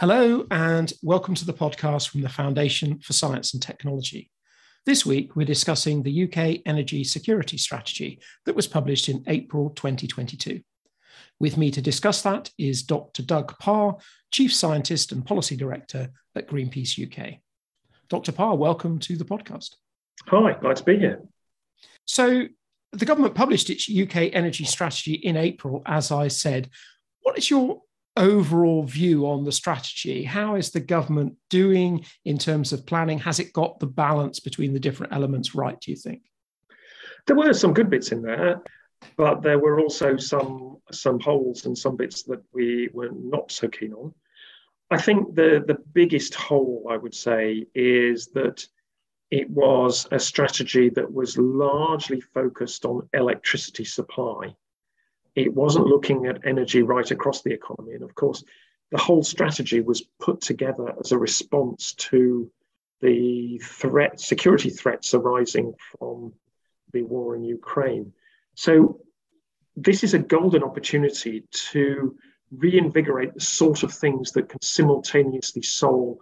Hello, and welcome to the podcast from the Foundation for Science and Technology. This week, we're discussing the UK energy security strategy that was published in April 2022. With me to discuss that is Dr. Doug Parr, Chief Scientist and Policy Director at Greenpeace UK. Dr. Parr, welcome to the podcast. Hi, glad to be here. So, the government published its UK energy strategy in April, as I said. What is your overall view on the strategy? How is the government doing in terms of planning? Has it got the balance between the different elements right, do you think? There were some good bits in there, but there were also some some holes and some bits that we were not so keen on. I think the, the biggest hole, I would say, is that it was a strategy that was largely focused on electricity supply it wasn't looking at energy right across the economy. And of course, the whole strategy was put together as a response to the threat, security threats arising from the war in Ukraine. So this is a golden opportunity to reinvigorate the sort of things that can simultaneously solve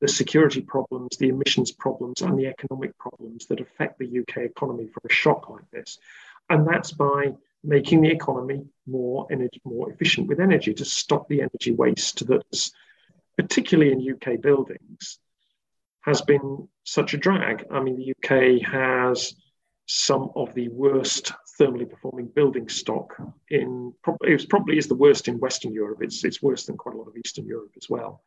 the security problems, the emissions problems, and the economic problems that affect the UK economy from a shock like this. And that's by making the economy more energy, more efficient with energy to stop the energy waste that's particularly in UK buildings has been such a drag. I mean, the UK has some of the worst thermally performing building stock in it probably is the worst in Western Europe. It's it's worse than quite a lot of Eastern Europe as well.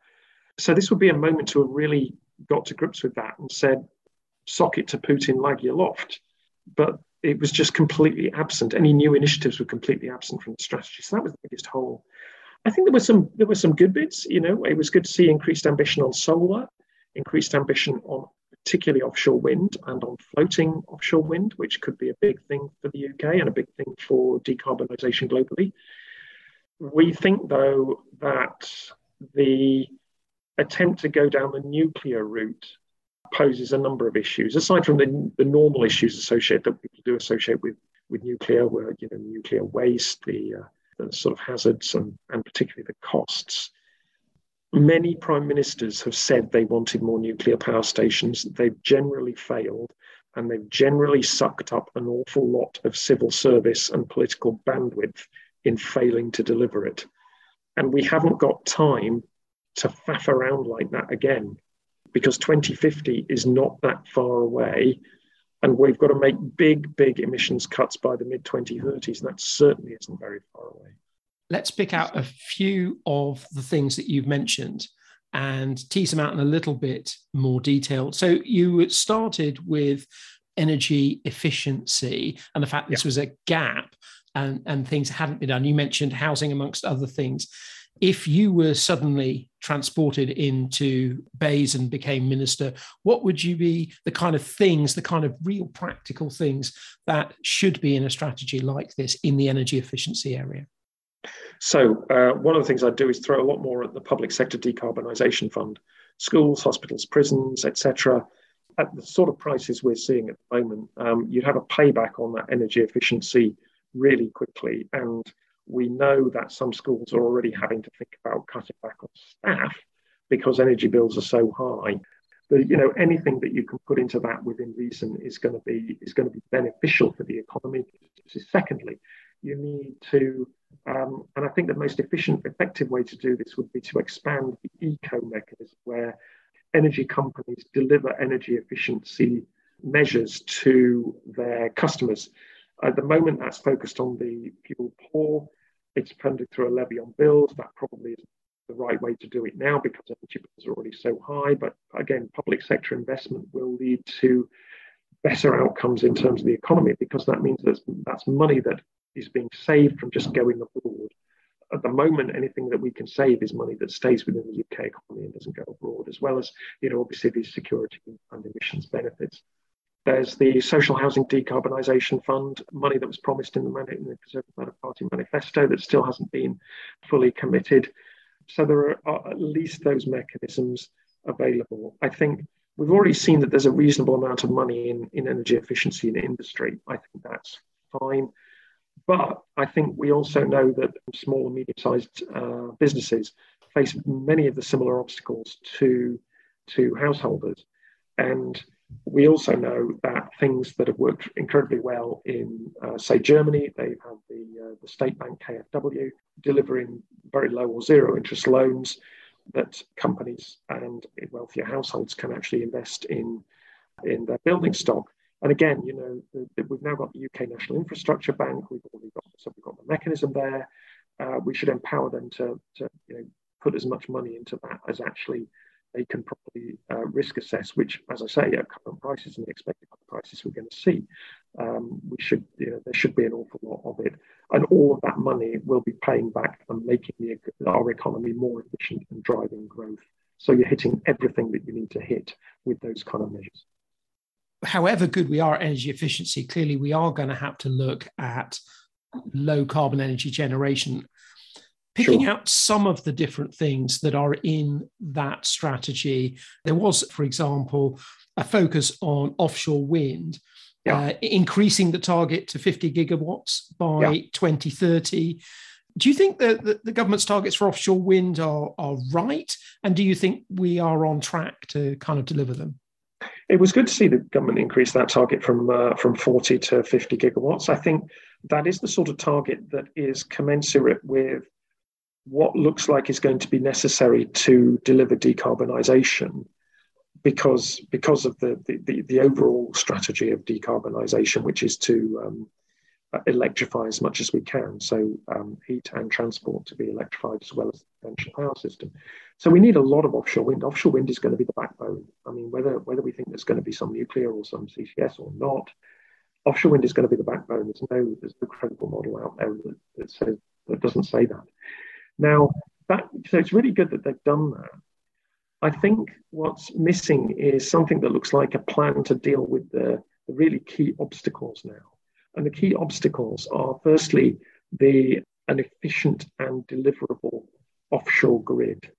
So this would be a moment to have really got to grips with that and said, sock it to Putin, lag your loft. But it was just completely absent. Any new initiatives were completely absent from the strategy. So that was the biggest hole. I think there were some there were some good bits. You know, it was good to see increased ambition on solar, increased ambition on particularly offshore wind and on floating offshore wind, which could be a big thing for the UK and a big thing for decarbonisation globally. We think, though, that the attempt to go down the nuclear route poses a number of issues, aside from the, the normal issues associated that people do associate with, with nuclear, where you know nuclear waste, the, uh, the sort of hazards, and, and particularly the costs. Many prime ministers have said they wanted more nuclear power stations. They've generally failed, and they've generally sucked up an awful lot of civil service and political bandwidth in failing to deliver it. And we haven't got time to faff around like that again because 2050 is not that far away. And we've got to make big, big emissions cuts by the mid 2030s. And that certainly isn't very far away. Let's pick out a few of the things that you've mentioned and tease them out in a little bit more detail. So you started with energy efficiency and the fact this yeah. was a gap and, and things hadn't been done. You mentioned housing amongst other things if you were suddenly transported into BEIS and became minister, what would you be the kind of things, the kind of real practical things that should be in a strategy like this in the energy efficiency area? So, uh, one of the things I'd do is throw a lot more at the public sector decarbonisation fund, schools, hospitals, prisons, etc. At the sort of prices we're seeing at the moment, um, you'd have a payback on that energy efficiency really quickly. And we know that some schools are already having to think about cutting back on staff because energy bills are so high. But you know, anything that you can put into that within reason is going to be is going to be beneficial for the economy. Secondly, you need to, um, and I think the most efficient, effective way to do this would be to expand the eco mechanism, where energy companies deliver energy efficiency measures to their customers. At the moment, that's focused on the fuel poor. It's funded through a levy on bills. That probably is the right way to do it now because energy bills are already so high. But again, public sector investment will lead to better outcomes in terms of the economy because that means that that's money that is being saved from just going abroad. At the moment, anything that we can save is money that stays within the UK economy and doesn't go abroad, as well as, you know, obviously these security and emissions benefits. There's the Social Housing Decarbonisation Fund, money that was promised in the, in the Conservative Party manifesto that still hasn't been fully committed. So there are at least those mechanisms available. I think we've already seen that there's a reasonable amount of money in, in energy efficiency in industry. I think that's fine. But I think we also know that small and medium sized uh, businesses face many of the similar obstacles to, to householders. And we also know that things that have worked incredibly well in, uh, say, Germany, they've had the, uh, the state bank KfW delivering very low or zero interest loans that companies and wealthier households can actually invest in, in their building stock. And again, you know, the, the, we've now got the UK National Infrastructure Bank. We've already got so we've got the mechanism there. Uh, we should empower them to, to you know, put as much money into that as actually they can properly uh, risk assess, which, as I say, at current prices and the expected prices we're going to see, um, we should, you know, there should be an awful lot of it, and all of that money will be paying back and making the, our economy more efficient and driving growth. So you're hitting everything that you need to hit with those kind of measures. However good we are at energy efficiency, clearly we are going to have to look at low carbon energy generation picking sure. out some of the different things that are in that strategy. There was, for example, a focus on offshore wind, yeah. uh, increasing the target to 50 gigawatts by yeah. 2030. Do you think that the, the, government's targets for offshore wind are, are right? And do you think we are on track to kind of deliver them? It was good to see the government increase that target from uh, from 40 to 50 gigawatts. I think that is the sort of target that is commensurate with what looks like is going to be necessary to deliver decarbonisation because because of the, the, the, overall strategy of decarbonisation, which is to um, electrify as much as we can. So um, heat and transport to be electrified as well as the conventional power system. So we need a lot of offshore wind. Offshore wind is going to be the backbone. I mean, whether whether we think there's going to be some nuclear or some CCS or not, offshore wind is going to be the backbone. There's no there's no credible model out there that, that says that doesn't say that. Now, that, so it's really good that they've done that. I think what's missing is something that looks like a plan to deal with the, the really key obstacles now. And the key obstacles are firstly, the an efficient and deliverable offshore grid.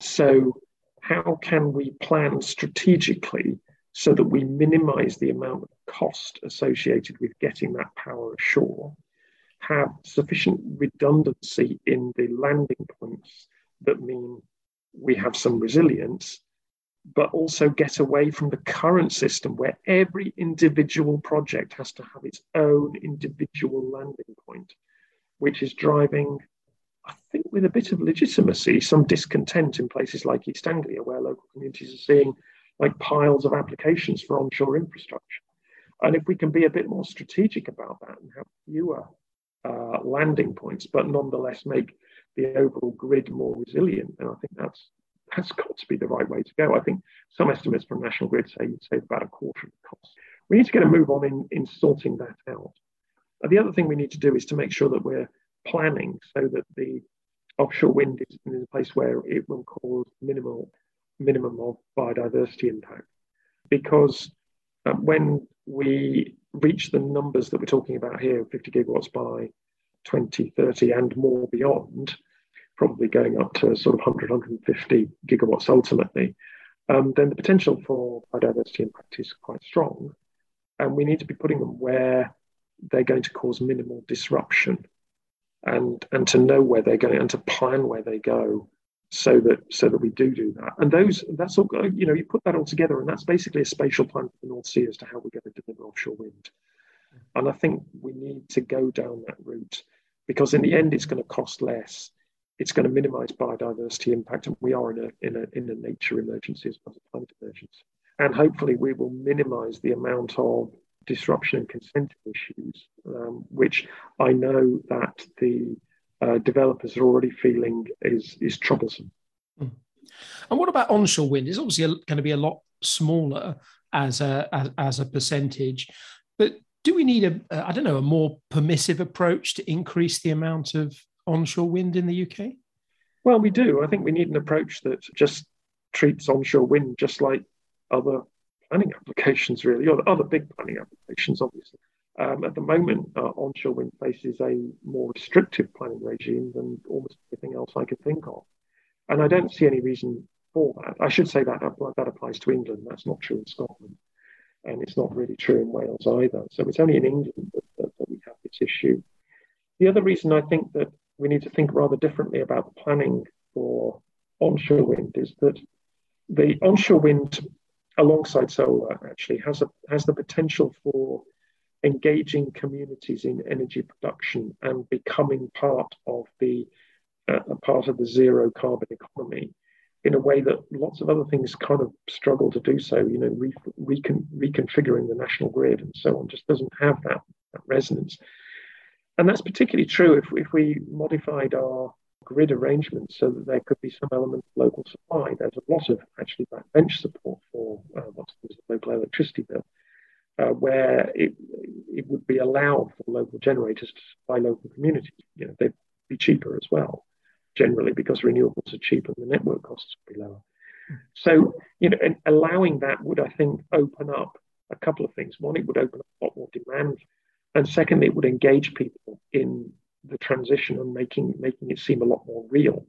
So, how can we plan strategically so that we minimize the amount of cost associated with getting that power ashore have sufficient redundancy in the landing points that mean we have some resilience, but also get away from the current system where every individual project has to have its own individual landing point, which is driving, I think, with a bit of legitimacy, some discontent in places like East Anglia, where local communities are seeing like piles of applications for onshore infrastructure. And if we can be a bit more strategic about that and have fewer uh, landing points, but nonetheless make the overall grid more resilient. And I think that's that's got to be the right way to go. I think some estimates from National Grid say you'd save about a quarter of the cost. We need to get a move on in, in sorting that out. And the other thing we need to do is to make sure that we're planning so that the offshore wind is in a place where it will cause minimal minimum of biodiversity impact. Because uh, when we reach the numbers that we're talking about here, 50 gigawatts by 2030 and more beyond, probably going up to sort of 100, 150 gigawatts ultimately, um, then the potential for biodiversity impact is quite strong. And we need to be putting them where they're going to cause minimal disruption and, and to know where they're going and to plan where they go so that so that we do do that. And those that's all you know you put that all together, and that's basically a spatial plan for the North Sea as to how we're going to deliver offshore wind. And I think we need to go down that route because in the end it's going to cost less. It's going to minimise biodiversity impact, and we are in a in a in a nature emergency as well as a climate emergency. And hopefully we will minimise the amount of disruption and consent issues, um, which I know that the uh, developers are already feeling is is troublesome. Hmm. And what about onshore wind? It's obviously going to be a lot smaller as a as, as a percentage, but do we need a I don't know a more permissive approach to increase the amount of onshore wind in the UK? Well, we do. I think we need an approach that just treats onshore wind just like other planning applications, really, or other big planning applications, obviously. Um, at the moment, uh, onshore wind faces a more restrictive planning regime than almost everything else I can think of. And I don't see any reason for that. I should say that that applies to England. That's not true in Scotland. And it's not really true in Wales either. So it's only in England that, that, that we have this issue. The other reason I think that we need to think rather differently about the planning for onshore wind is that the onshore wind alongside solar actually has a has the potential for engaging communities in energy production and becoming part of the uh, part of the zero carbon economy in a way that lots of other things kind of struggle to do so. You know, re- recon- reconfiguring the national grid and so on just doesn't have that, that resonance. And that's particularly true if, if we modified our grid arrangements so that there could be some element of local supply. There's a lot of actually backbench support for uh, what's the local electricity bill, uh, where it, it would be allowed for local generators to supply local communities. You know, they'd be cheaper as well, generally because renewables are cheaper and the network costs would be lower. So, you know, and allowing that would, I think, open up a couple of things. One, it would open up a lot more demand and secondly, it would engage people in the transition and making making it seem a lot more real,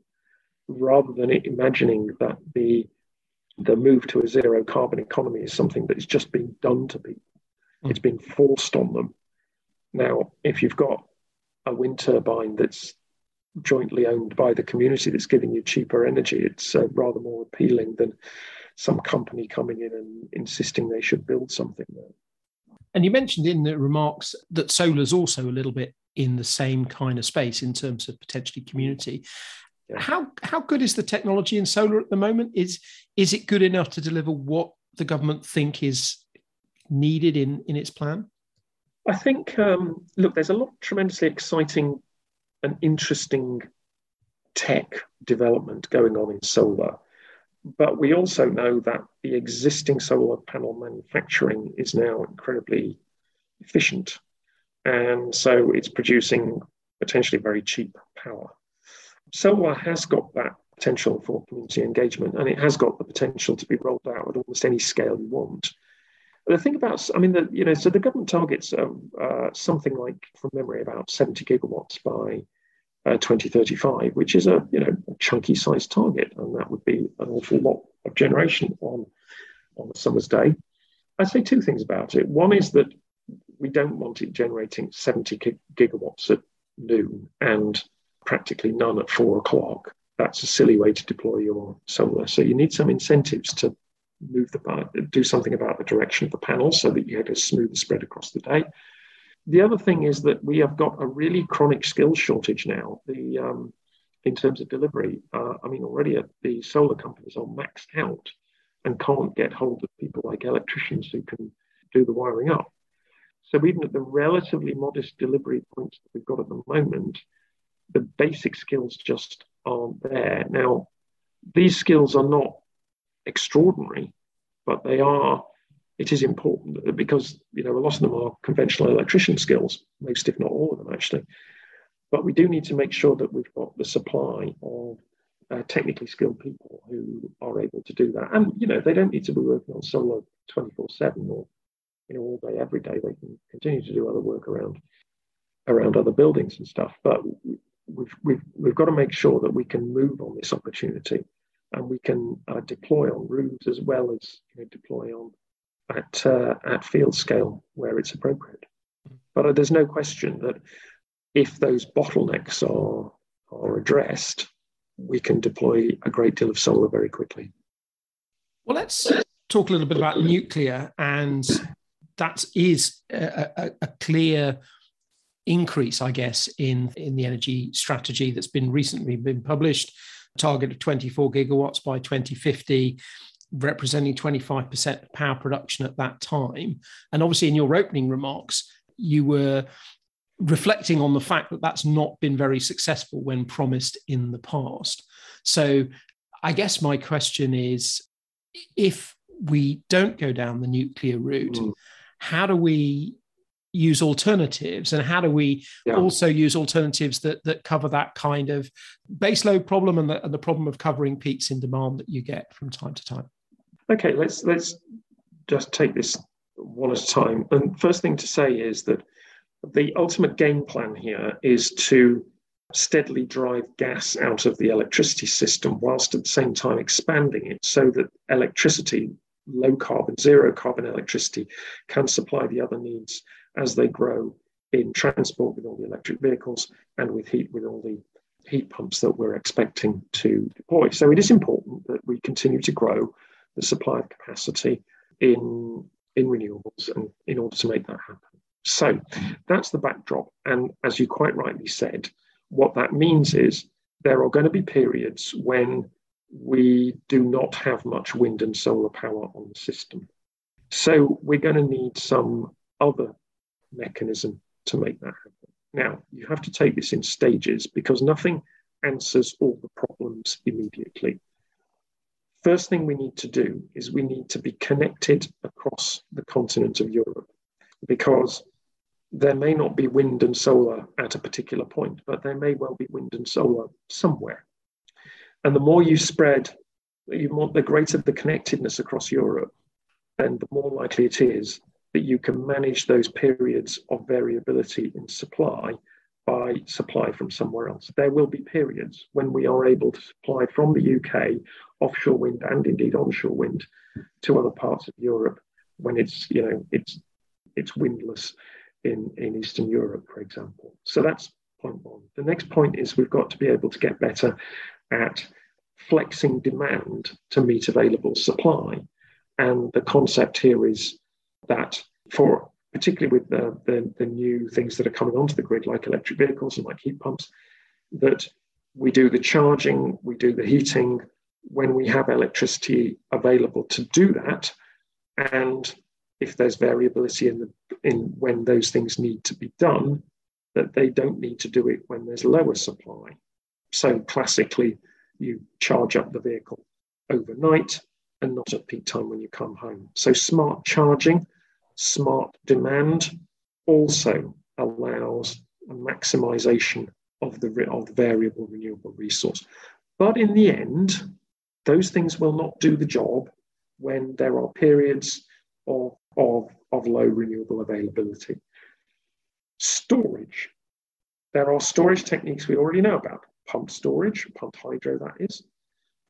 rather than imagining that the the move to a zero carbon economy is something that is just being done to people. Mm. It's been forced on them. Now, if you've got a wind turbine that's jointly owned by the community that's giving you cheaper energy, it's uh, rather more appealing than some company coming in and insisting they should build something there. And you mentioned in the remarks that solar is also a little bit in the same kind of space in terms of potentially community. Yeah. How how good is the technology in solar at the moment? Is is it good enough to deliver what the government think is needed in in its plan? I think um, look, there's a lot tremendously exciting and interesting tech development going on in solar. But we also know that the existing solar panel manufacturing is now incredibly efficient. And so it's producing potentially very cheap power. Solar has got that potential for community engagement and it has got the potential to be rolled out at almost any scale you want. The thing about, I mean, the, you know, so the government targets uh, something like, from memory, about 70 gigawatts by uh, 2035, which is a you know a chunky sized target, and that would be an awful lot of generation on on a summer's day. I'd say two things about it. One is that we don't want it generating 70 gigawatts at noon and practically none at four o'clock. That's a silly way to deploy your solar. So you need some incentives to move the do something about the direction of the panel so that you have a smooth spread across the day the other thing is that we have got a really chronic skills shortage now. The um, in terms of delivery, uh, I mean, already the solar companies are maxed out and can't get hold of people like electricians who can do the wiring up. So even at the relatively modest delivery points that we've got at the moment, the basic skills just aren't there. Now, these skills are not extraordinary, but they are it is important because you know a lot of them are conventional electrician skills, most if not all of them actually. But we do need to make sure that we've got the supply of uh, technically skilled people who are able to do that. And you know they don't need to be working on solar 24/7 or you know all day every day. They can continue to do other work around around other buildings and stuff. But we've we've we've got to make sure that we can move on this opportunity and we can uh, deploy on roofs as well as you know, deploy on at, uh, at field scale where it's appropriate. But uh, there's no question that if those bottlenecks are, are addressed, we can deploy a great deal of solar very quickly. Well, let's talk a little bit about nuclear, and that is a, a, a clear increase, I guess, in, in the energy strategy that's been recently been published. Target of 24 gigawatts by 2050 representing 25% of power production at that time. And obviously, in your opening remarks, you were reflecting on the fact that that's not been very successful when promised in the past. So, I guess my question is if we don't go down the nuclear route, mm. how do we use alternatives and how do we yeah. also use alternatives that that cover that kind of baseload problem and the, and the problem of covering peaks in demand that you get from time to time Okay, let's let's just take this one at a time. And first thing to say is that the ultimate game plan here is to steadily drive gas out of the electricity system whilst at the same time expanding it so that electricity, low carbon, zero carbon electricity, can supply the other needs as they grow in transport with all the electric vehicles and with heat with all the heat pumps that we're expecting to deploy. So it is important that we continue to grow the supply of capacity in, in renewables and in order to make that happen. So that's the backdrop. And as you quite rightly said, what that means is there are going to be periods when we do not have much wind and solar power on the system. So we're going to need some other mechanism to make that happen. Now, you have to take this in stages because nothing answers all the problems immediately. First thing we need to do is we need to be connected across the continent of Europe because there may not be wind and solar at a particular point, but there may well be wind and solar somewhere. And the more you spread, you want the greater the connectedness across Europe, then the more likely it is that you can manage those periods of variability in supply by supply from somewhere else. There will be periods when we are able to supply from the UK offshore wind and indeed onshore wind to other parts of Europe when it's you know it's it's windless in, in Eastern Europe, for example. So that's point one. The next point is we've got to be able to get better at flexing demand to meet available supply. And the concept here is that for particularly with the, the, the, new things that are coming onto the grid, like electric vehicles and like heat pumps, that we do the charging, we do the heating when we have electricity available to do that. And if there's variability in the in when those things need to be done, that they don't need to do it when there's lower supply. So classically, you charge up the vehicle overnight and not at peak time when you come home. So smart charging smart demand also allows a maximization of the, of variable renewable resource. But in the end, those things will not do the job when there are periods of, of, of low renewable availability. Storage. There are storage techniques we already know about. Pump storage, pumped hydro, that is.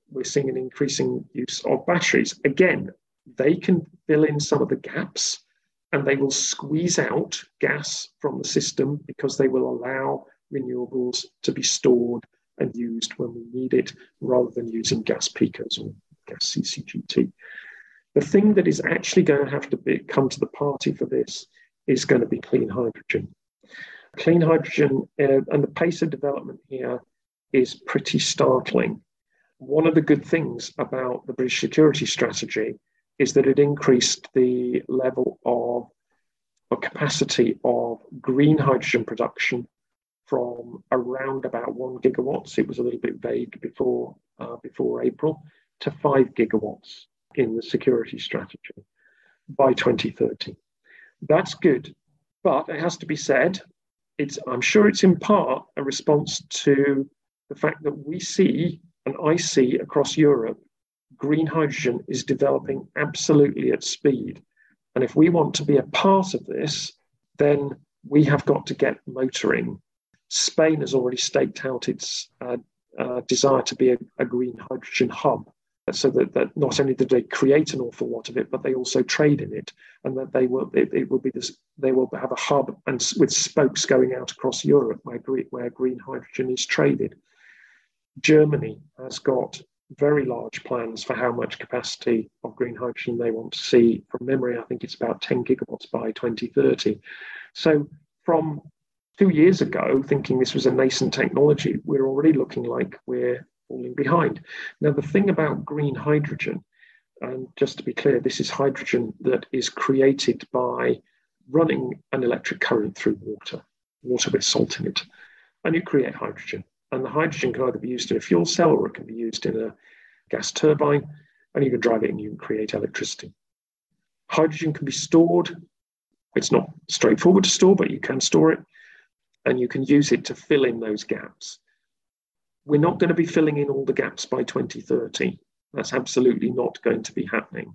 We're seeing an increasing use of batteries. Again, they can fill in some of the gaps and they will squeeze out gas from the system because they will allow renewables to be stored and used when we need it rather than using gas peakers or gas CCGT. The thing that is actually going to have to be, come to the party for this is going to be clean hydrogen. Clean hydrogen uh, and the pace of development here is pretty startling. One of the good things about the British security strategy is that it increased the level of or capacity of green hydrogen production from around about one gigawatts. It was a little bit vague before uh, before April to five gigawatts in the security strategy by 2030. That's good, but it has to be said. It's I'm sure it's in part a response to the fact that we see and I see across Europe green hydrogen is developing absolutely at speed. And if we want to be a part of this, then we have got to get motoring. Spain has already staked out its uh, uh, desire to be a, a, green hydrogen hub, so that, that not only do they create an awful lot of it, but they also trade in it, and that they will it, it will be this they will have a hub and with spokes going out across Europe where where green hydrogen is traded. Germany has got very large plans for how much capacity of green hydrogen they want to see. From memory, I think it's about 10 gigawatts by 2030. So, from two years ago, thinking this was a nascent technology, we're already looking like we're falling behind. Now, the thing about green hydrogen, and just to be clear, this is hydrogen that is created by running an electric current through water, water with salt in it, and you create hydrogen. And the hydrogen can either be used in a fuel cell or it can be used in a gas turbine, and you can drive it and you can create electricity. Hydrogen can be stored. It's not straightforward to store, but you can store it and you can use it to fill in those gaps. We're not going to be filling in all the gaps by 2030. That's absolutely not going to be happening.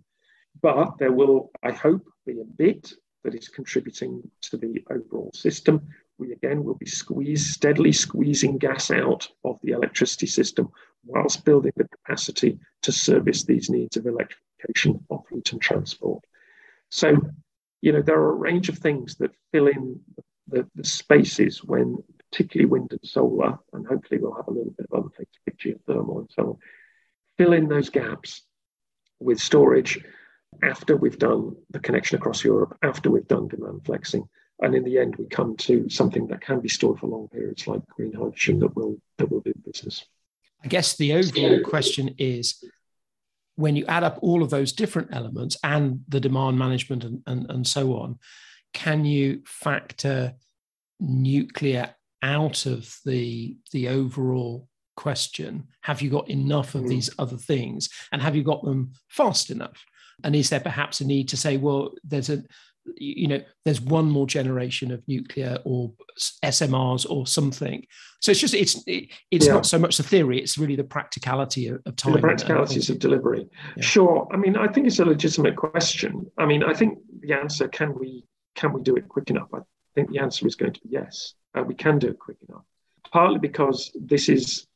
But there will, I hope, be a bit that is contributing to the overall system we again will be squeezed, steadily squeezing gas out of the electricity system whilst building the capacity to service these needs of electrification of heat and transport. So, you know, there are a range of things that fill in the, the spaces when particularly wind and solar, and hopefully we'll have a little bit of other things, like geothermal and so on. Fill in those gaps with storage after we've done the connection across Europe, after we've done demand flexing, and in the end we come to something that can be stored for long periods like green hydrogen that will that will do business. I guess the overall question is when you add up all of those different elements and the demand management and, and, and so on, can you factor nuclear out of the the overall question? Have you got enough of mm. these other things, and have you got them fast enough? And is there perhaps a need to say, well, there's a you know there's one more generation of nuclear or smrs or something. So it's just it's it, it's yeah. not so much the theory it's really the practicality of, of time the practicalities of delivery. Yeah. sure i mean i think it's a legitimate question. I mean i think the answer can we can we do it quick enough? I think the answer is going to be yes. Uh, we can do it quick enough. Partly because this is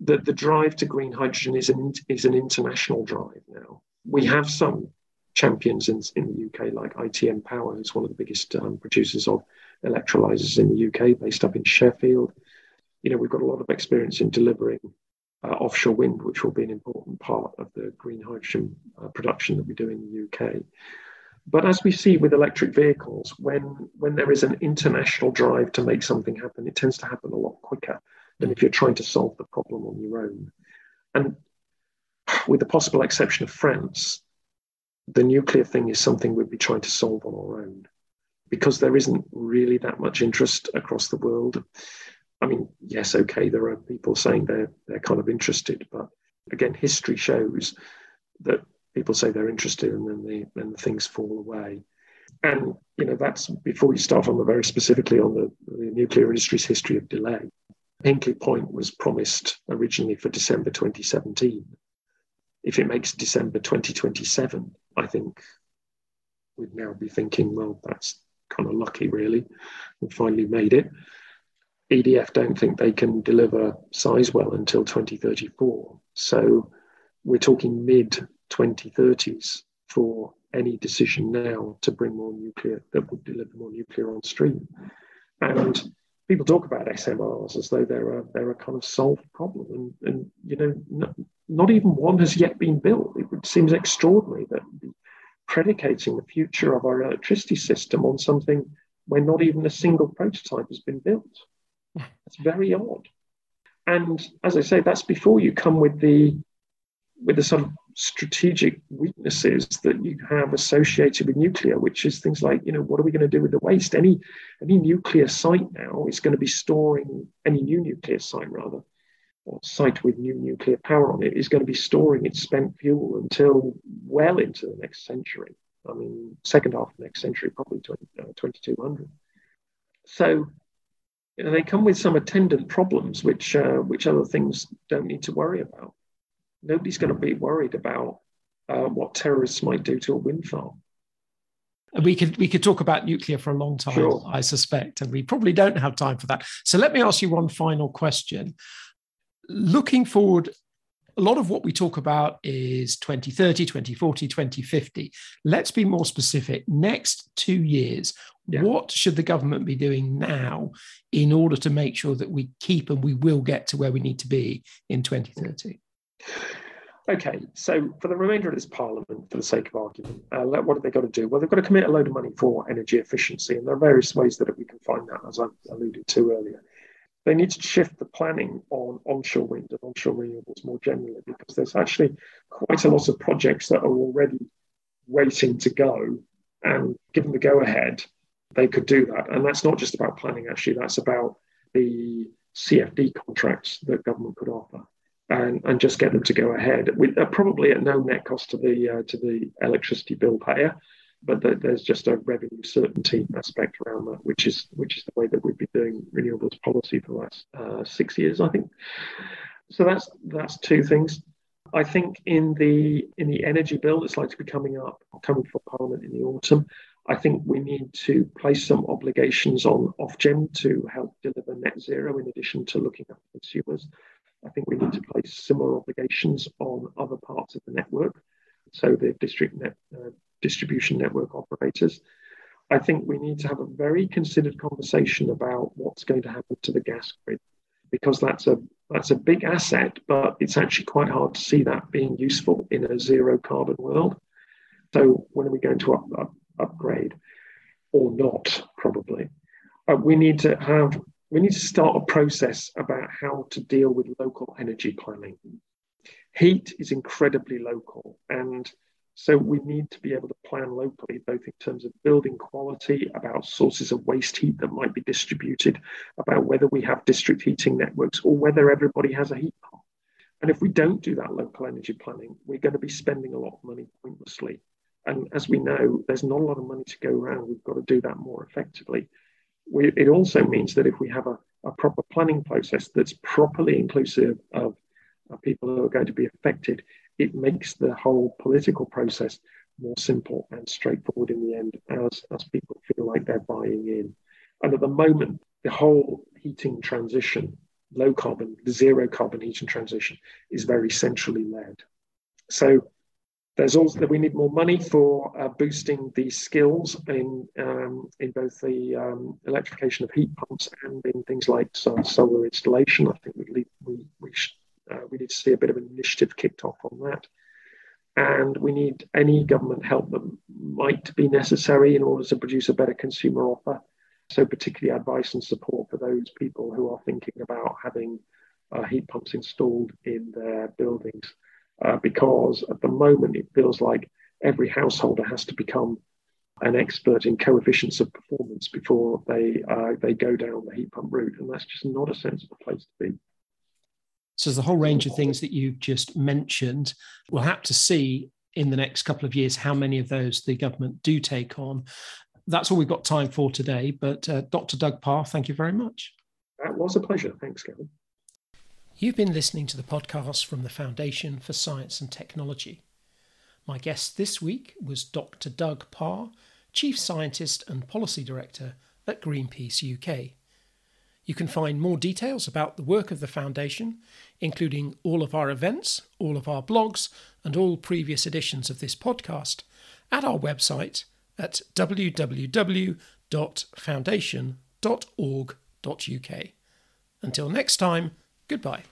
the, the drive to green hydrogen is an is an international drive now. We have some champions in, in the UK, like ITM Power, who's one of the biggest um, producers of electrolyzers in the UK, based up in Sheffield. You know, we've got a lot of experience in delivering uh, offshore wind, which will be an important part of the green hydrogen uh, production that we do in the UK. But as we see with electric vehicles, when, when there is an international drive to make something happen, it tends to happen a lot quicker than if you're trying to solve the problem on your own. And with the possible exception of France, the nuclear thing is something we'd be trying to solve on our own because there isn't really that much interest across the world. I mean, yes, okay, there are people saying they're they're kind of interested, but again, history shows that people say they're interested and then the then the things fall away. And you know, that's before you start on the very specifically on the, the nuclear industry's history of delay. Hinkley Point was promised originally for December 2017 if it makes December 2027, I think we'd now be thinking, well, that's kind of lucky, really. We finally made it. EDF don't think they can deliver Sizewell until 2034. So we're talking mid 2030s for any decision now to bring more nuclear that would deliver more nuclear on stream. And people talk about SMRs as though they're a they're a kind of solved problem, and and you know not, not even one has yet been built. It seems extraordinary that predicating the future of our electricity system on something where not even a single prototype has been built. It's very odd. And as I say, that's before you come with the with the sort of strategic weaknesses that you have associated with nuclear, which is things like, you know, what are we going to do with the waste? Any any nuclear site now is going to be storing any new nuclear site rather, or site with new nuclear power on it is going to be storing its spent fuel until well into the next century. I mean, second half of the next century, probably 20, uh, 2200. So, you know, they come with some attendant problems, which uh, which other things don't need to worry about nobody's going to be worried about uh, what terrorists might do to a wind farm. We could we could talk about nuclear for a long time, sure. I suspect, and we probably don't have time for that. So let me ask you one final question. Looking forward, a lot of what we talk about is 2030, 2040, 2050. Let's be more specific. Next two years, yeah. what should the government be doing now in order to make sure that we keep and we will get to where we need to be in 2030? Okay, so for the remainder of this parliament, for the sake of argument, uh, what have they got to do? Well, they've got to commit a load of money for energy efficiency, and there are various ways that we can find that, as I alluded to earlier. They need to shift the planning on onshore wind and onshore renewables more generally, because there's actually quite a lot of projects that are already waiting to go, and given the go ahead, they could do that. And that's not just about planning, actually, that's about the CFD contracts that government could offer and, and just get them to go ahead. With uh, probably at no net cost to the uh, to the electricity bill payer but there's just a revenue certainty aspect around that which is which is the way that we've been doing renewables policy for the last uh, six years i think. So that's that's two things. I think in the in the energy bill that's likely to be coming up coming for parliament in the autumn. I think we need to place some obligations on Ofgem to help deliver net zero in addition to looking at consumers. I think we need to place similar obligations on other parts of the network, so the district net, uh, distribution network operators. I think we need to have a very considered conversation about what's going to happen to the gas grid because that's a that's a big asset, but it's actually quite hard to see that being useful in a zero carbon world. So when are we going to up, up, upgrade or not? Probably. Uh, we need to have we need to start a process about how to deal with local energy planning. Heat is incredibly local, and so we need to be able to plan locally, both in terms of building quality, about sources of waste heat that might be distributed, about whether we have district heating networks or whether everybody has a heat pump. And if we don't do that local energy planning, we're going to be spending a lot of money pointlessly. And as we know, there's not a lot of money to go around. We've got to do that more effectively. We, it also means that if we have a, a proper planning process that's properly inclusive of, of people who are going to be affected, it makes the whole political process more simple and straightforward in the end as, as people feel like they're buying in. And at the moment, the whole heating transition, low carbon, zero carbon heating transition, is very centrally led. So there's also that we need more money for uh, boosting the skills in um, in both the um, electrification of heat pumps and in things like solar installation. I think we we we, uh, we need to see a bit of an initiative kicked off on that, and we need any government help that might be necessary in order to produce a better consumer offer. So particularly advice and support for those people who are thinking about having uh, heat pumps installed in their buildings uh, because at the moment it feels like every householder has to become an expert in coefficients of performance before they uh, they go down the heat pump route, and that's just not a sensible place to be. So there's a whole range of things that you've just mentioned. We'll have to see in the next couple of years how many of those the government do take on. That's all we've got time for today. But uh, Dr. Doug Parr, thank you very much. That was a pleasure. Thanks, Kevin. You've been listening to the podcast from the Foundation for Science and Technology. My guest this week was Dr. Doug Parr, Chief Scientist and Policy Director at Greenpeace UK. You can find more details about the work of the Foundation, including all of our events, all of our blogs, and all previous editions of this podcast, at our website at www.foundation.org.uk. Until next time, Goodbye.